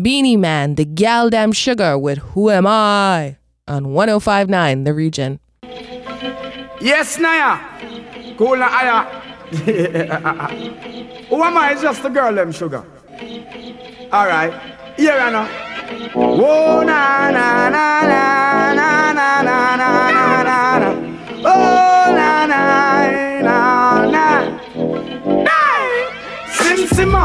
Beenie Man, the gal damn sugar with Who Am I on 1059 The Region. Yes, Naya. Cool na aya. Who am I? It's just the girl them sugar. All right. Here I know. Whoa, na na na na na na na na na na. Oh, na na na na. Sim Simma,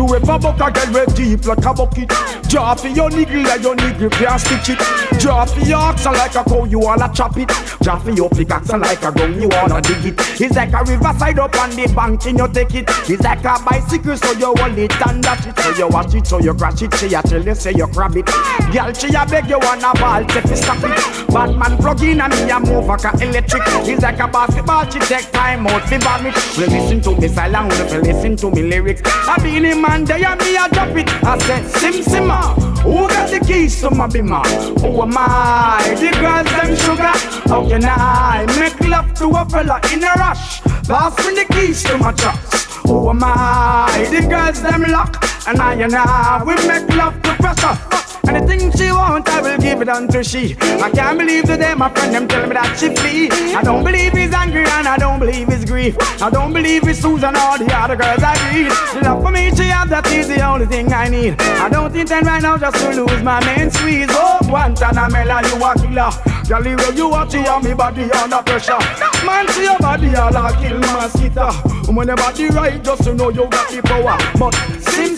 You ever buck a girl with deep like a bucket? Draw for your niggle like your niggle can't stitch it. Draw for your oxen like a cow you wanna chop it. Draw for your pickaxe like a gun you wanna dig it. It's like a riverside up on the bank and you take it. It's like a bicycle so you hold it and dash it. So you watch it so you crash it She a tell you say you grab it. Girl she a beg you wanna ball say fi stop it. Batman plug in and me a move like a electric. It's like a basketball she take time out fi vomit. We listen to me silent, we listen to me lyrics. I been in man there and me a drop it. I said, Sim Simma, who got the keys to my bimmer? Who am I? The girls them sugar. How can I make love to a fella in a rush? Pass me the keys to my trucks. Who am I? The girls them lock. And I and I, we make love to pressure. Anything she want, I will give it unto she. I can't believe today my friend them tell me that she flee. I don't believe he's angry and I don't believe he's grief. I don't believe it's Susan or the other girls I read. The love for me she have that is the only thing I need. I don't intend right now just to lose my main squeeze. Oh, Guantanamela, you a killer. Jolly well you watch you on me body under pressure. Man, see your body all a kill mosquito. When your body right, just to know you got the power. But Sim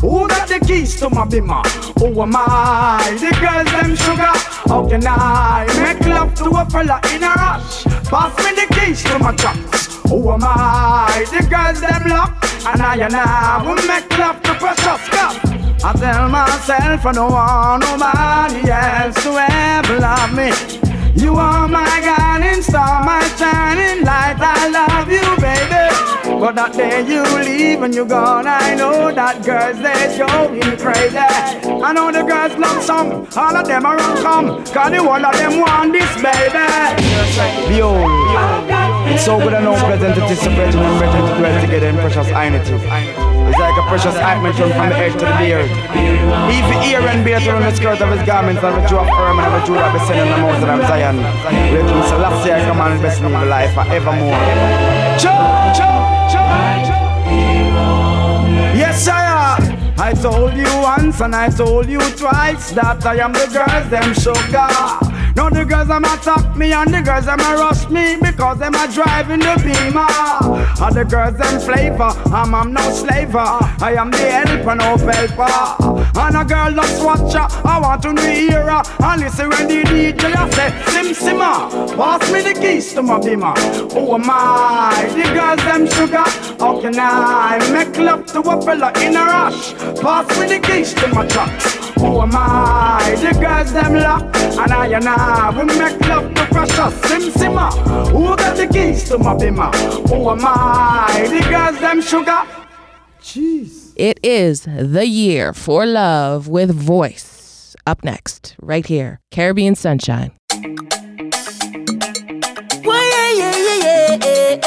who got the keys to my bimmer? Who am I? The girls them sugar. How can I make love to a fella in a rush? Pass me the keys to my trucks. Who am I? The girls them lock. And I and I will make love to precious stuff. I tell myself I don't want nobody else to ever love me. You are my guiding star, my shining light. I love you. But that day you leave and you're gone, I know that girls they going crazy. I know the girls love song, all of them are come, cause the one of them want this, baby. Yo, it's so good to know present it is a virgin and virgin to dwell together in precious unity. It's like a precious ointment from the edge to the beard. If ear and beard around the skirt of his garments, and the jaw firm and the jaw of his sin in the mountain of Zion. Let him Selassie come and bless me with life forevermore. Yes, sire. I told you once and I told you twice that I am the girls them sugar. Now the girls them attack me and the girls them rush me because them a driving the beamer. And the girls them flavor, I'm, I'm no slaver. I am the helper, no helper. And a girl loves watcher, I want to hear her. And listen when the DJ I say, Sim Simma, ah, pass me the keys to my beamer. Oh Who am I? The girls them sugar. How can I make love to a fella in a rush? Pass me the keys to my trucks. Who am I? The girls them lock, and I and I we make love to precious Sim Simma. Who got the keys to my bimmer? Who am I? The girls them sugar. Jeez. It is the year for love with voice. Up next, right here, Caribbean Sunshine. Well, yeah, yeah, yeah, yeah,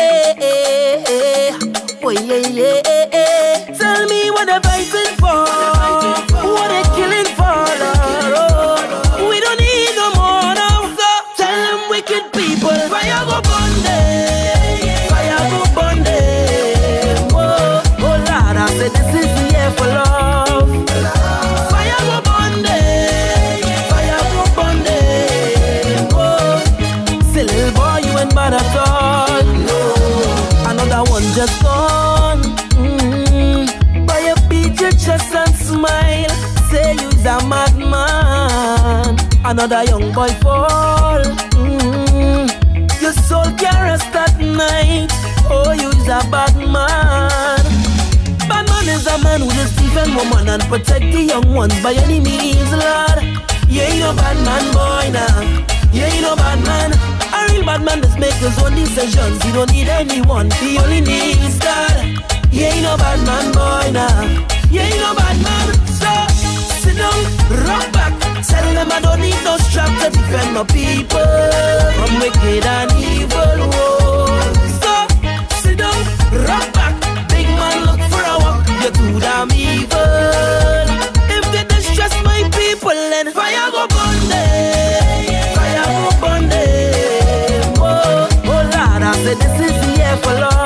Another young boy fall. Mm. Your soul can rest night. Oh, you's a bad man. Bad man is a man who just defend woman and protect the young ones by any means, Lord. You ain't no bad man, boy, now. You ain't no bad man. A real bad man just make his own decisions. He don't need anyone. He only needs God. You ain't no bad man, boy, now. You ain't no bad man. Them I don't need no strap to defend my people from wicked and evil. Whoa. So sit down, rock back, big man look for a walk. You're too damn evil. If they distress my people, then fire go burn them. Fire go burn them. Whoa. Oh Lord, I said this is the year for love.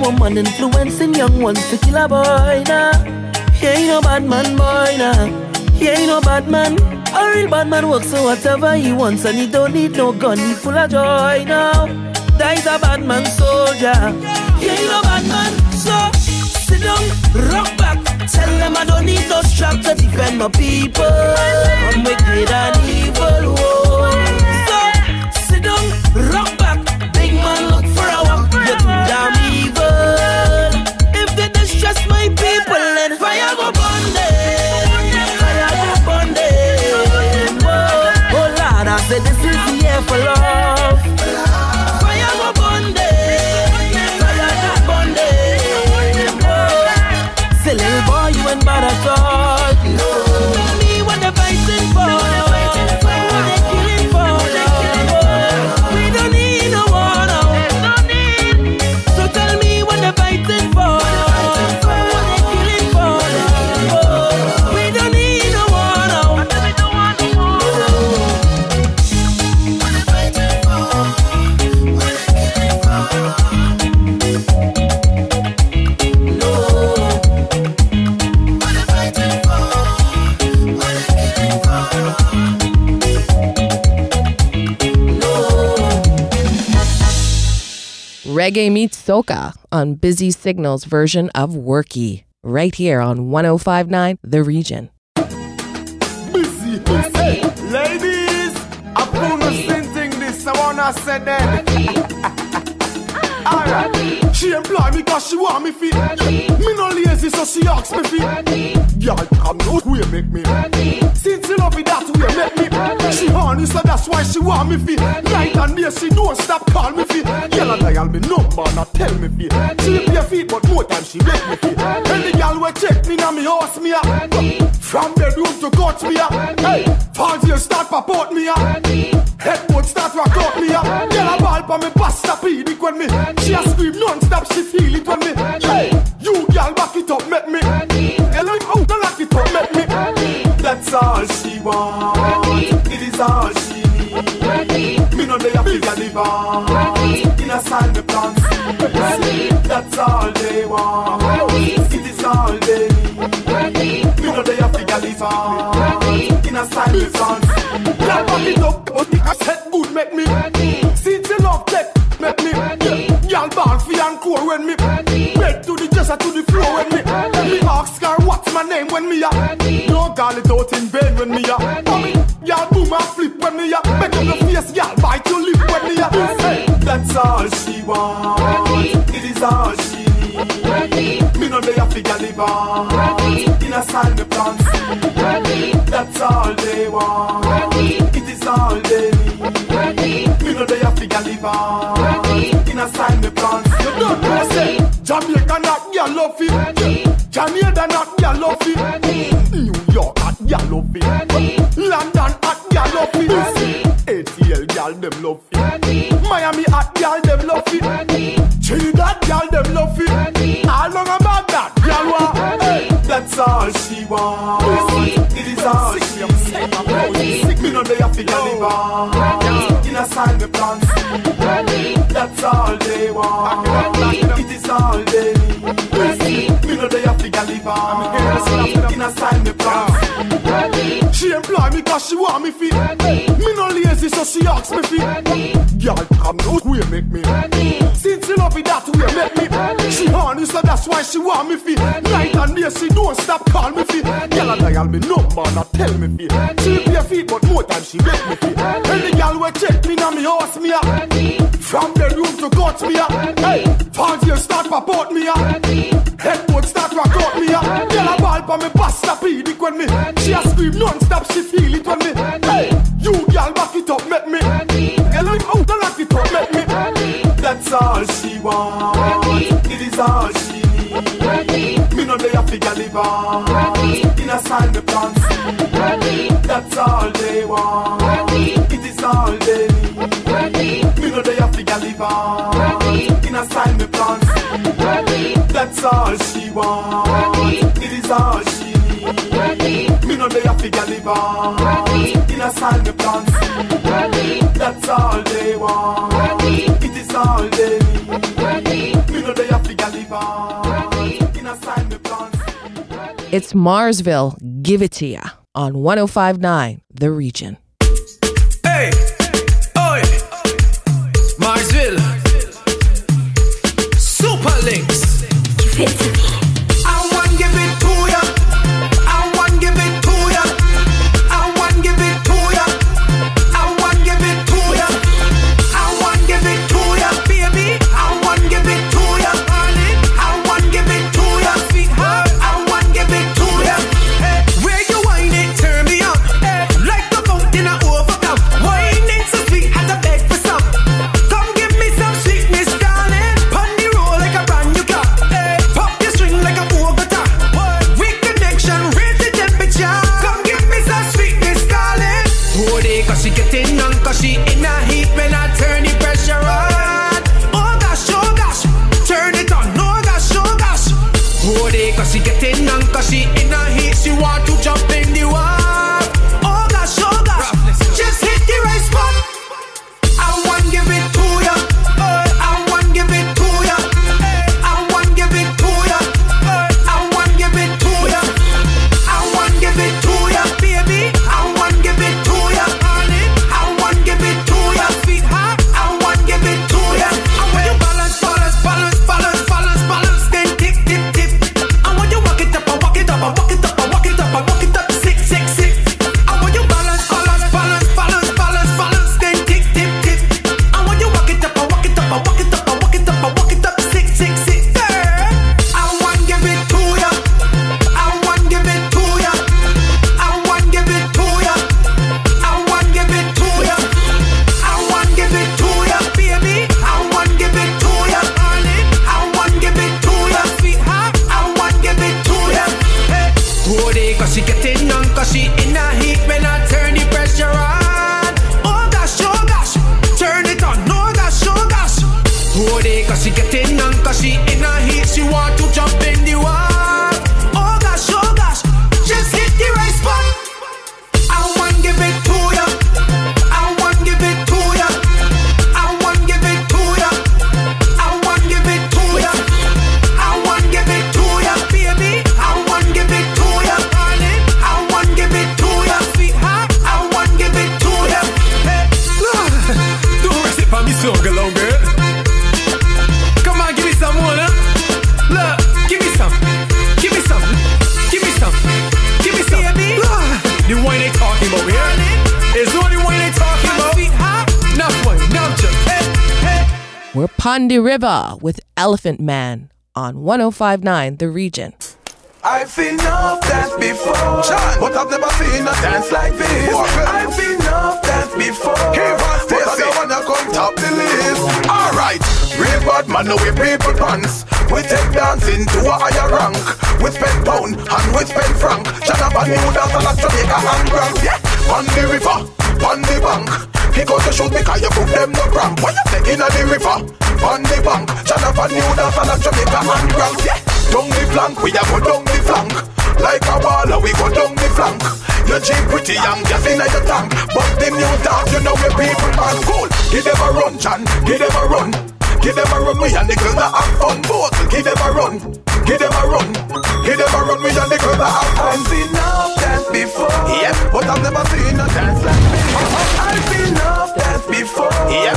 Woman, influencing young ones to kill a boy now. He ain't no bad man, boy now. He ain't no bad man. A real bad man works so whatever he wants, and he don't need no gun. He full of joy now. That's a bad man soldier. He ain't no bad man. So sit down, rock back. Tell them I don't need no strap to defend my people from wicked and evil. Whoa. Said this is the year for love. Reggae meets soca on Busy Signals version of Worky, right here on 1059 The Region. Busy. Hey, ladies, I found a thing this. I wanna say that. Alright, she employ me cause she want me fit. Me no lazy, so she asks me fit. Y'all come out way make me. Since she love it that way make me. She horny, so that's why she want me fit. Night and day she don't stop call me fit. Yellow dial me number, not tell me fit. She be a fit, but more time she make me fit. Any girl will check me now me horse me up. From bedroom to coach me up. Hey, here start pop out me up. Headboard start rock out me up. Girl a ball for me pasta pedic when me. She a scream non-stop, she feel it when me. Hey, you girl back it up, make me. Girl like out and lock it up, make me. That's all she want. It is all she need. Me no they a figure live In a sign me seeds. That's all they want. It is all they need. Me no they a figure live In a sign me seeds. Girl back it up, but it good make me. Core when me. Bed to the dresser to the floor when me. Me ask her what's my name when me a. No call it out in vain when me a. Y'all boom and flip when me a. Make up your face, y'all bite your lip when me a. That's all she want. It is all she need. Me no they a figure live on. In a sign me plant seed. That's all they want. It is all they need. Me no they a figure live on. In a sign me plant Jamaica not girl love it. Jamaica not girl love it. New York hot girl love it. London hot girl love it. ATL girl them love it. Miami hot girl them love it. That's all they want. It is all they need. Me no they a figure live on. In a sign me plant seed. She employ me cause she want me fit. Me no lazy so she asks me fit. Girl come out way make me. Since she love it that way make me. She horny so that's why she want me fi. Night and day she don't stop call me fi. Girl a dial me number, not tell me fi. She be a feet, but more time she wake me fi. Any girl we check me now me house me a. From the room to gut me a. Hey, party start pop me a. Headboard start rock out me. Girl a ball pa me pasta pedic when me. She a scream non-stop, she feel it when me. Hey, you girl back it up, make me. I'm out and lock it up, make me. That's all she want. It is all she need. Me no they a figure live on. In a sign me plan. That's all they want. A live on. In a sign me plan. That's all she want. It is all she need. Me no they a figure live on. In a sign me plan. That's all they want. It is all they need. Me no they a figure live on. In a sign me plan. It's Marsville. Give it to ya on 1059 The Region. I she getting on, cause she in a heat, she want to jump in the water. We're Pon De River with Elephant Man on 1059 The Region. I've seen enough dance before, but I've never seen a dance like this. I've seen enough dance before, but I don't wanna come top the list. Alright, real bad man, no we people pants. We take dancing to a higher rank. We spend pound and we spend franc. Shut up and new dance and Jamaica and grand. Yeah, on the river, on the bank. He go to shoot because you put them no cramp. What you say in the river, on the bank. Up and new dance and a Jamaica and grand. Yeah. Down the flank, we a go down the flank. Like a baller, we go down the flank. Your jeep pretty young, just in your tank. But the new dance, you know we people man cool. Give them a run, John, give them a run. Give them a run, we and the girls that have fun. Both, give them a run, give them a run. Give them a run, we and the girls that have fun. I've seen enough dance before. Yeah, but I've never seen a dance like this I've seen enough dance before. Yeah,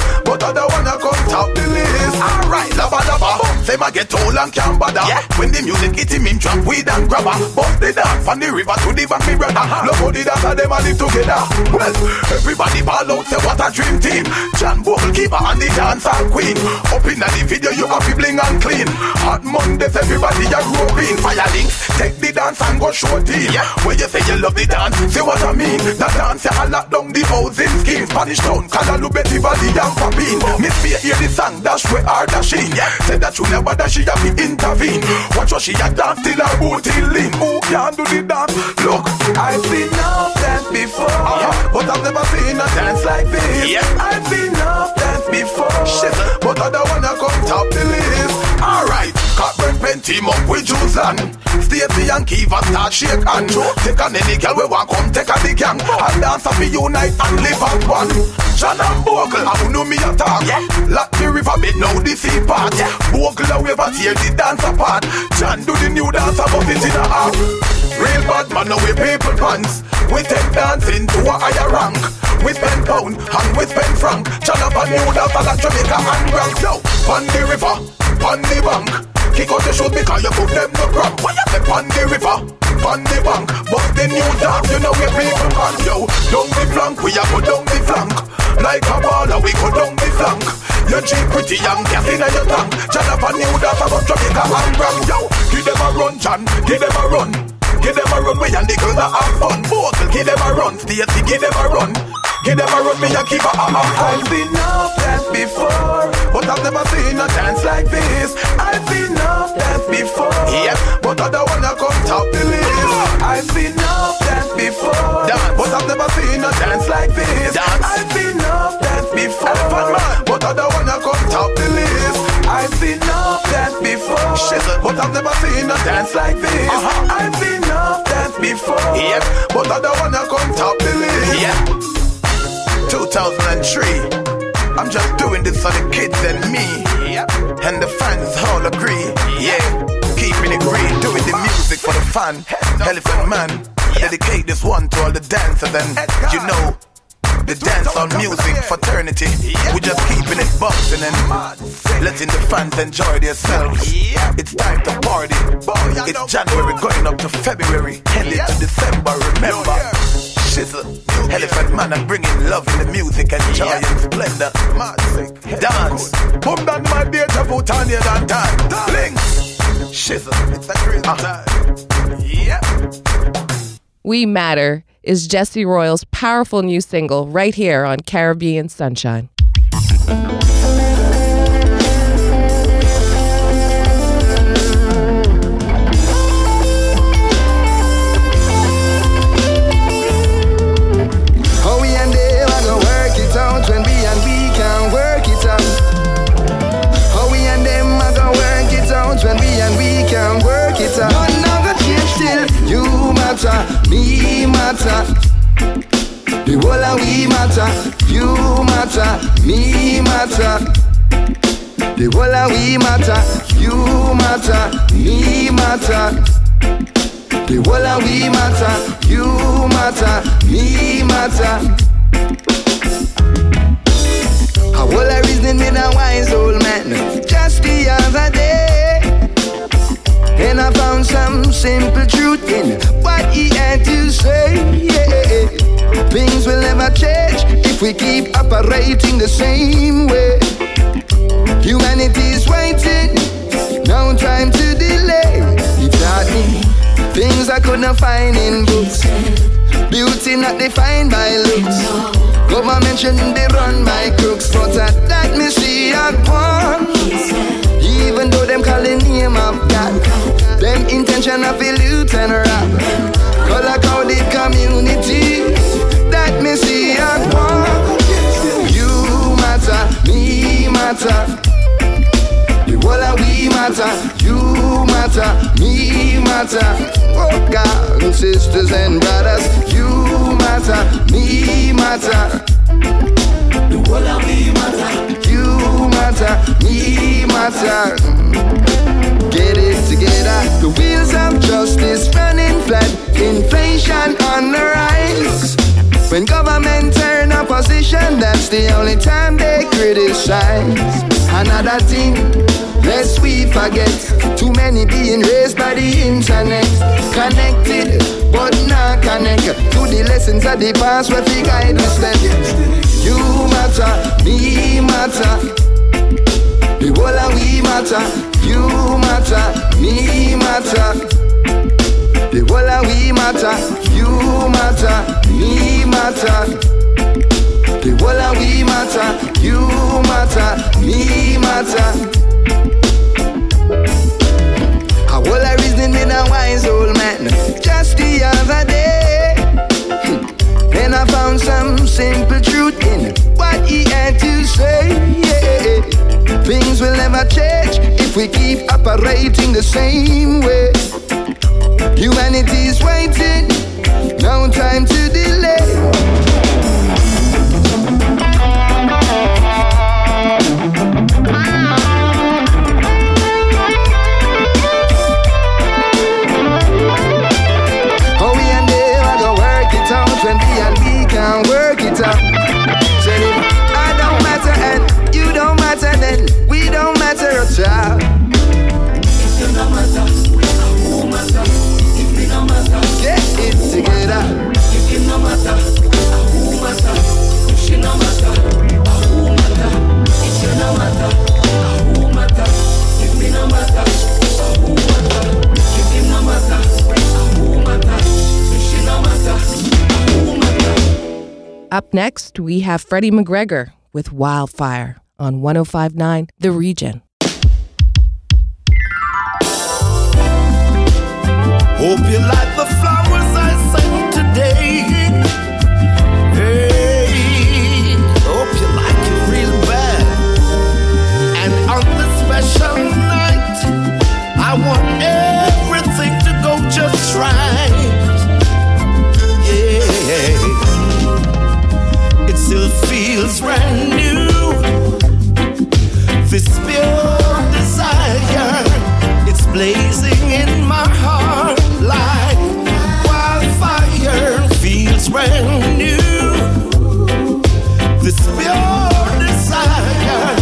Say a get old and can't bother. Yeah. When the music hit him, him drunk weed and grabber. Bust the dance from the river to the bank, me brother. Uh-huh. Love how the dance them a live together. Well, everybody ball out, say what a dream team. John Bogle keeper and the dancer queen. Up in the video, you got bling and clean. Hot Mondays, everybody a groping. Fire links, take the dance and go show team. Yeah. When you say you love the dance, say what I mean. The dance, you lock down the housing scheme. Spanish town, Calalu, Betty Valley, and Papine. Miss Fear hear the song, dash where her dashing. Yeah. Say that you never dash, she have to intervene. Watch what she a dance till her booty lean. Who can do the dance? Look, I've seen enough dance before, uh-huh. but I've never seen a dance like this. Yeah. I've seen dance before, Shit. but I don't wanna come top the list. Alright, Cockburn pen team up with Juiceland. Stacey and Keiva start shake and Take on any girl we want come take a the gang And dance and be unite and live as one John and Bogle, I know me attack yeah. Lock the river bed now the sea part yeah. Bogle a wave tear the dance apart John do the new dance above it in a half Real bad man now we people pants. We take dancing to a higher rank. We spend pound and we spend franc. John up a new dance like Jamaica and Bronx. Yo, on the river, on the bank. Kick out the shoes because you put them no cramp. When you step on the river, on the bank? But the new dance, you know we people can Yo, down the flank, we a go down the flank. Like a baller, we go down the flank. You cheap pretty young, gas in your tank. John up a new dance about Jamaica and Bronx. Yo, give them a run, John, give them a run Give them a run, we and the girls a have fun Vocal, give them a run, Stacey, give them a run Give them a run, me and a keep a a I've seen enough dance before, but I've never seen a dance like this. I've seen enough dance before, yeah, but I don't wanna come top the list. I've seen enough dance before, dance. but I've never seen a dance like this. Dance. I've seen enough dance before, but I don't wanna but I've never seen a dance like this. Uh-huh. I've seen enough dance before, yeah, but I don't wanna come top the list. Yeah. 2003. I'm just doing this for the kids and me. Yep. And the fans all agree. Yeah. Keeping it real, doing the music for the fun. Elephant Man. Dedicate this one to all the dancers and you know the dance on music fraternity. We just keeping it bumping and letting the fans enjoy themselves. It's time to party. It's January going up to February, heading to December. Remember shizzle. Elephant man, I'm bringing love in the music and joy yeah. and splendor. Dance. Boom down my deja vu, Tanya than time. Blinks. Shizzle. It's a crazy uh. time. Yeah. We Matter is Jesse Royal's powerful new single right here on Caribbean Sunshine. Matter. The whole of we matter, you matter, me matter. The whole of we matter, you matter, me matter. The whole of we matter, you matter, me matter. A whole of reasoning with a wise old man just the other day. And I found some simple truth in we keep operating the same way. Humanity's waiting, no time to delay. He taught me things I could not find in books. Beauty not defined by looks. Government shouldn't be run by crooks, but at that me see a one. Even though them call the name of God, them intention of loot and rob. Color coded community that me see a one. Matter, me matter. The whole of we matter, you matter, me matter. Oh God, and sisters and brothers, you matter, me matter. The whole of we matter, you matter, me matter. That's the only time they criticize. Another thing, lest we forget, too many being raised by the internet, connected but not connected to the lessons of the past where we guide us step. You matter, me matter, the whole of we matter. You matter, me matter. The whole of we matter, you matter, me matter. The whole of we matter, you matter, me matter. A whole of reasoning in a wise old man just the other day. And I found some simple truth in what he had to say. Yeah. Things will never change if we keep operating the same way. Humanity's waiting, no time to delay. Up next, we have Freddie McGregor with Wildfire on 1059 The Region. Hope you like the flowers I sent today. Brand new. This pure desire, it's blazing in my heart like wildfire. Feels brand new. This pure desire,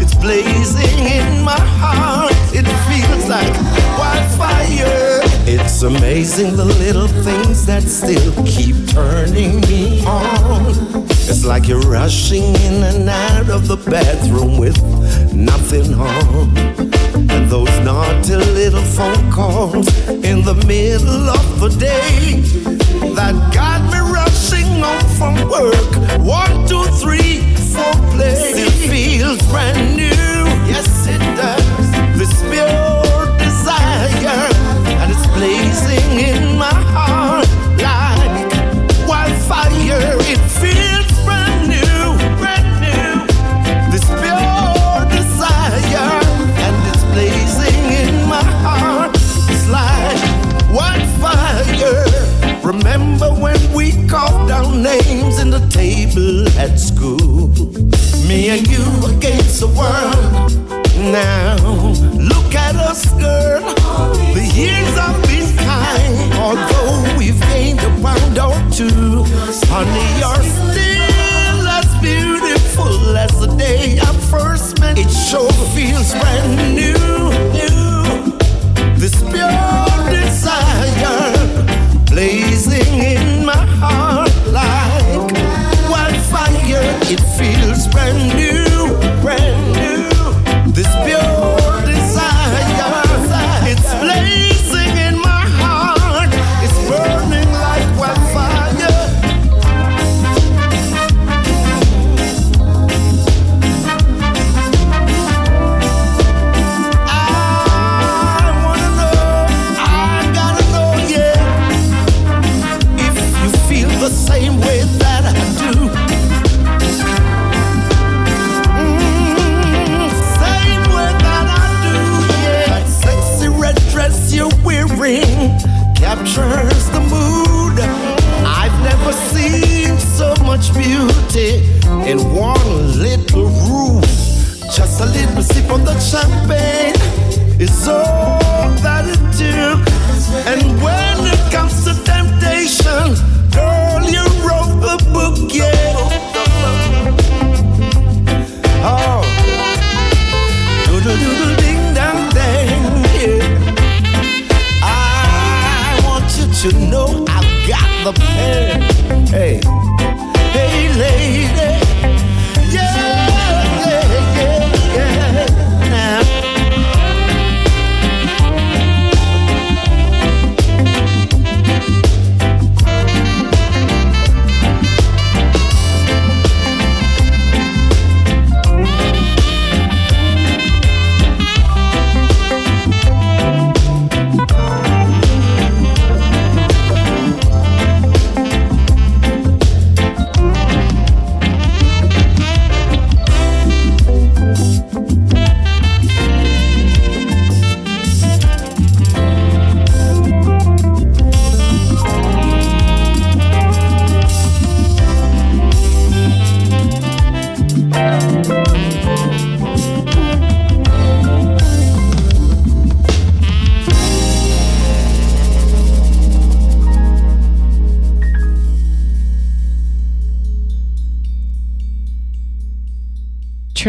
it's blazing in my heart. It feels like wildfire. It's amazing the little things that still keep turning me on. It's like you're rushing in and out of the bathroom with nothing on. And those naughty little phone calls in the middle of the day that got me rushing home from work. One, two, three, four, play. It feels brand new. Yes, it does. This pure desire, and it's blazing in my heart like wildfire. It Remember when we called down names in the table at school? Me and you against the world. Now, look at us, girl. The years have been kind, although we've gained a pound or two. Honey, you're still as beautiful as the day I first met. It sure feels brand new. This pure in one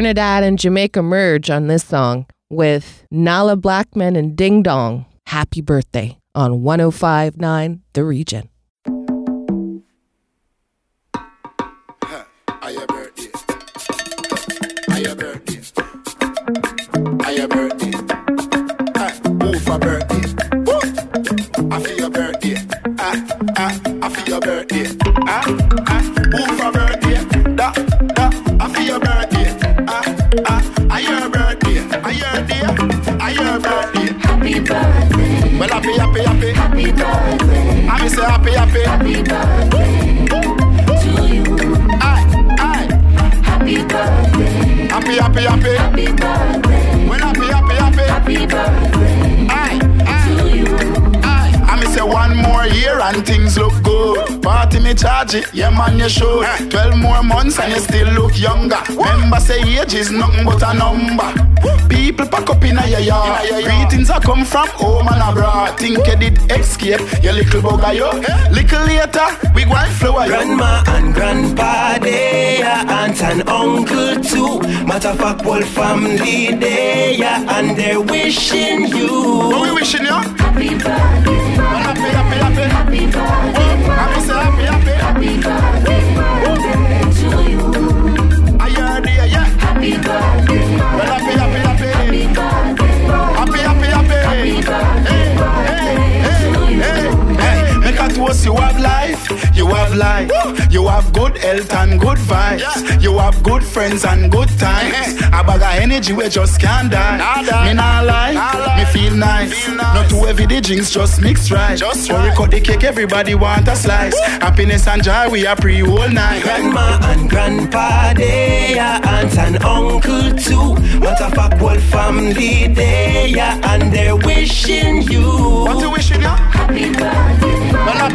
Trinidad and Jamaica merge on this song with Nailah Blackman and Ding Dong. Happy birthday on 1059 The Region. I feel your birthday. Da, da, I feel your birthday. Your day. I your birthday. Happy birthday, Well, happy, happy, happy. happy birthday, I me say happy, happy. happy birthday to you. Aye, aye. Happy birthday, Happy, happy, happy. happy birthday, Well, happy, happy, happy. happy birthday Aye, aye. to you. Aye. I me say one more year and things look good. Party me charge it, yeah man you should. Twelve more months and you still look younger. Remember say age is nothing but a number. People pack up in a your yard. Greetings are come from home and abroad. Think you did escape, you little bugger yo. Little later, we go and flower. Grandma and grandpa they there, aunt and uncle too. Matter of fact, whole family there, and they're wishing What you. we wishing you? Happy birthday, happy, happy, happy. happy birthday, I me say happy, happy. happy birthday Hey, make a toast, you have life, you have life, you have good health and good vibes, you have good friends and good times. Eh, eh. A bag of energy we just can't die. Me not lie, me feel nice. Not too heavy the drinks, just mix right. Just right. we cut the cake, everybody want a slice. Happiness and joy, we are pre whole night. Grandma and grandpa there, aunt and uncle too. What a fuck whole family there, and they're wishing you. What you wishing you? Happy birthday, Well,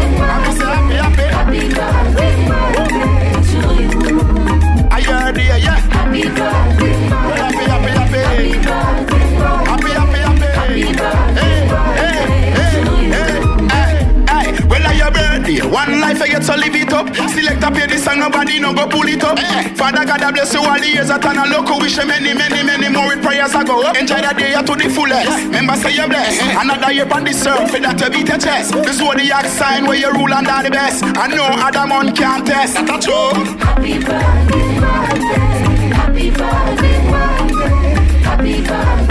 life I get to live it up. Select up here this song, nobody no go pull it up. Eh. Father God, I bless you all the years that I look. Wish you many, many, many more with prayers I go up. Enjoy the day to the fullest. Remember, say you're blessed. Eh. Another year on the surf, for that to beat your chest. This what the act sign where you rule and are the best. I know other man can't test. That's true. happy birthday, happy birthday, happy birthday.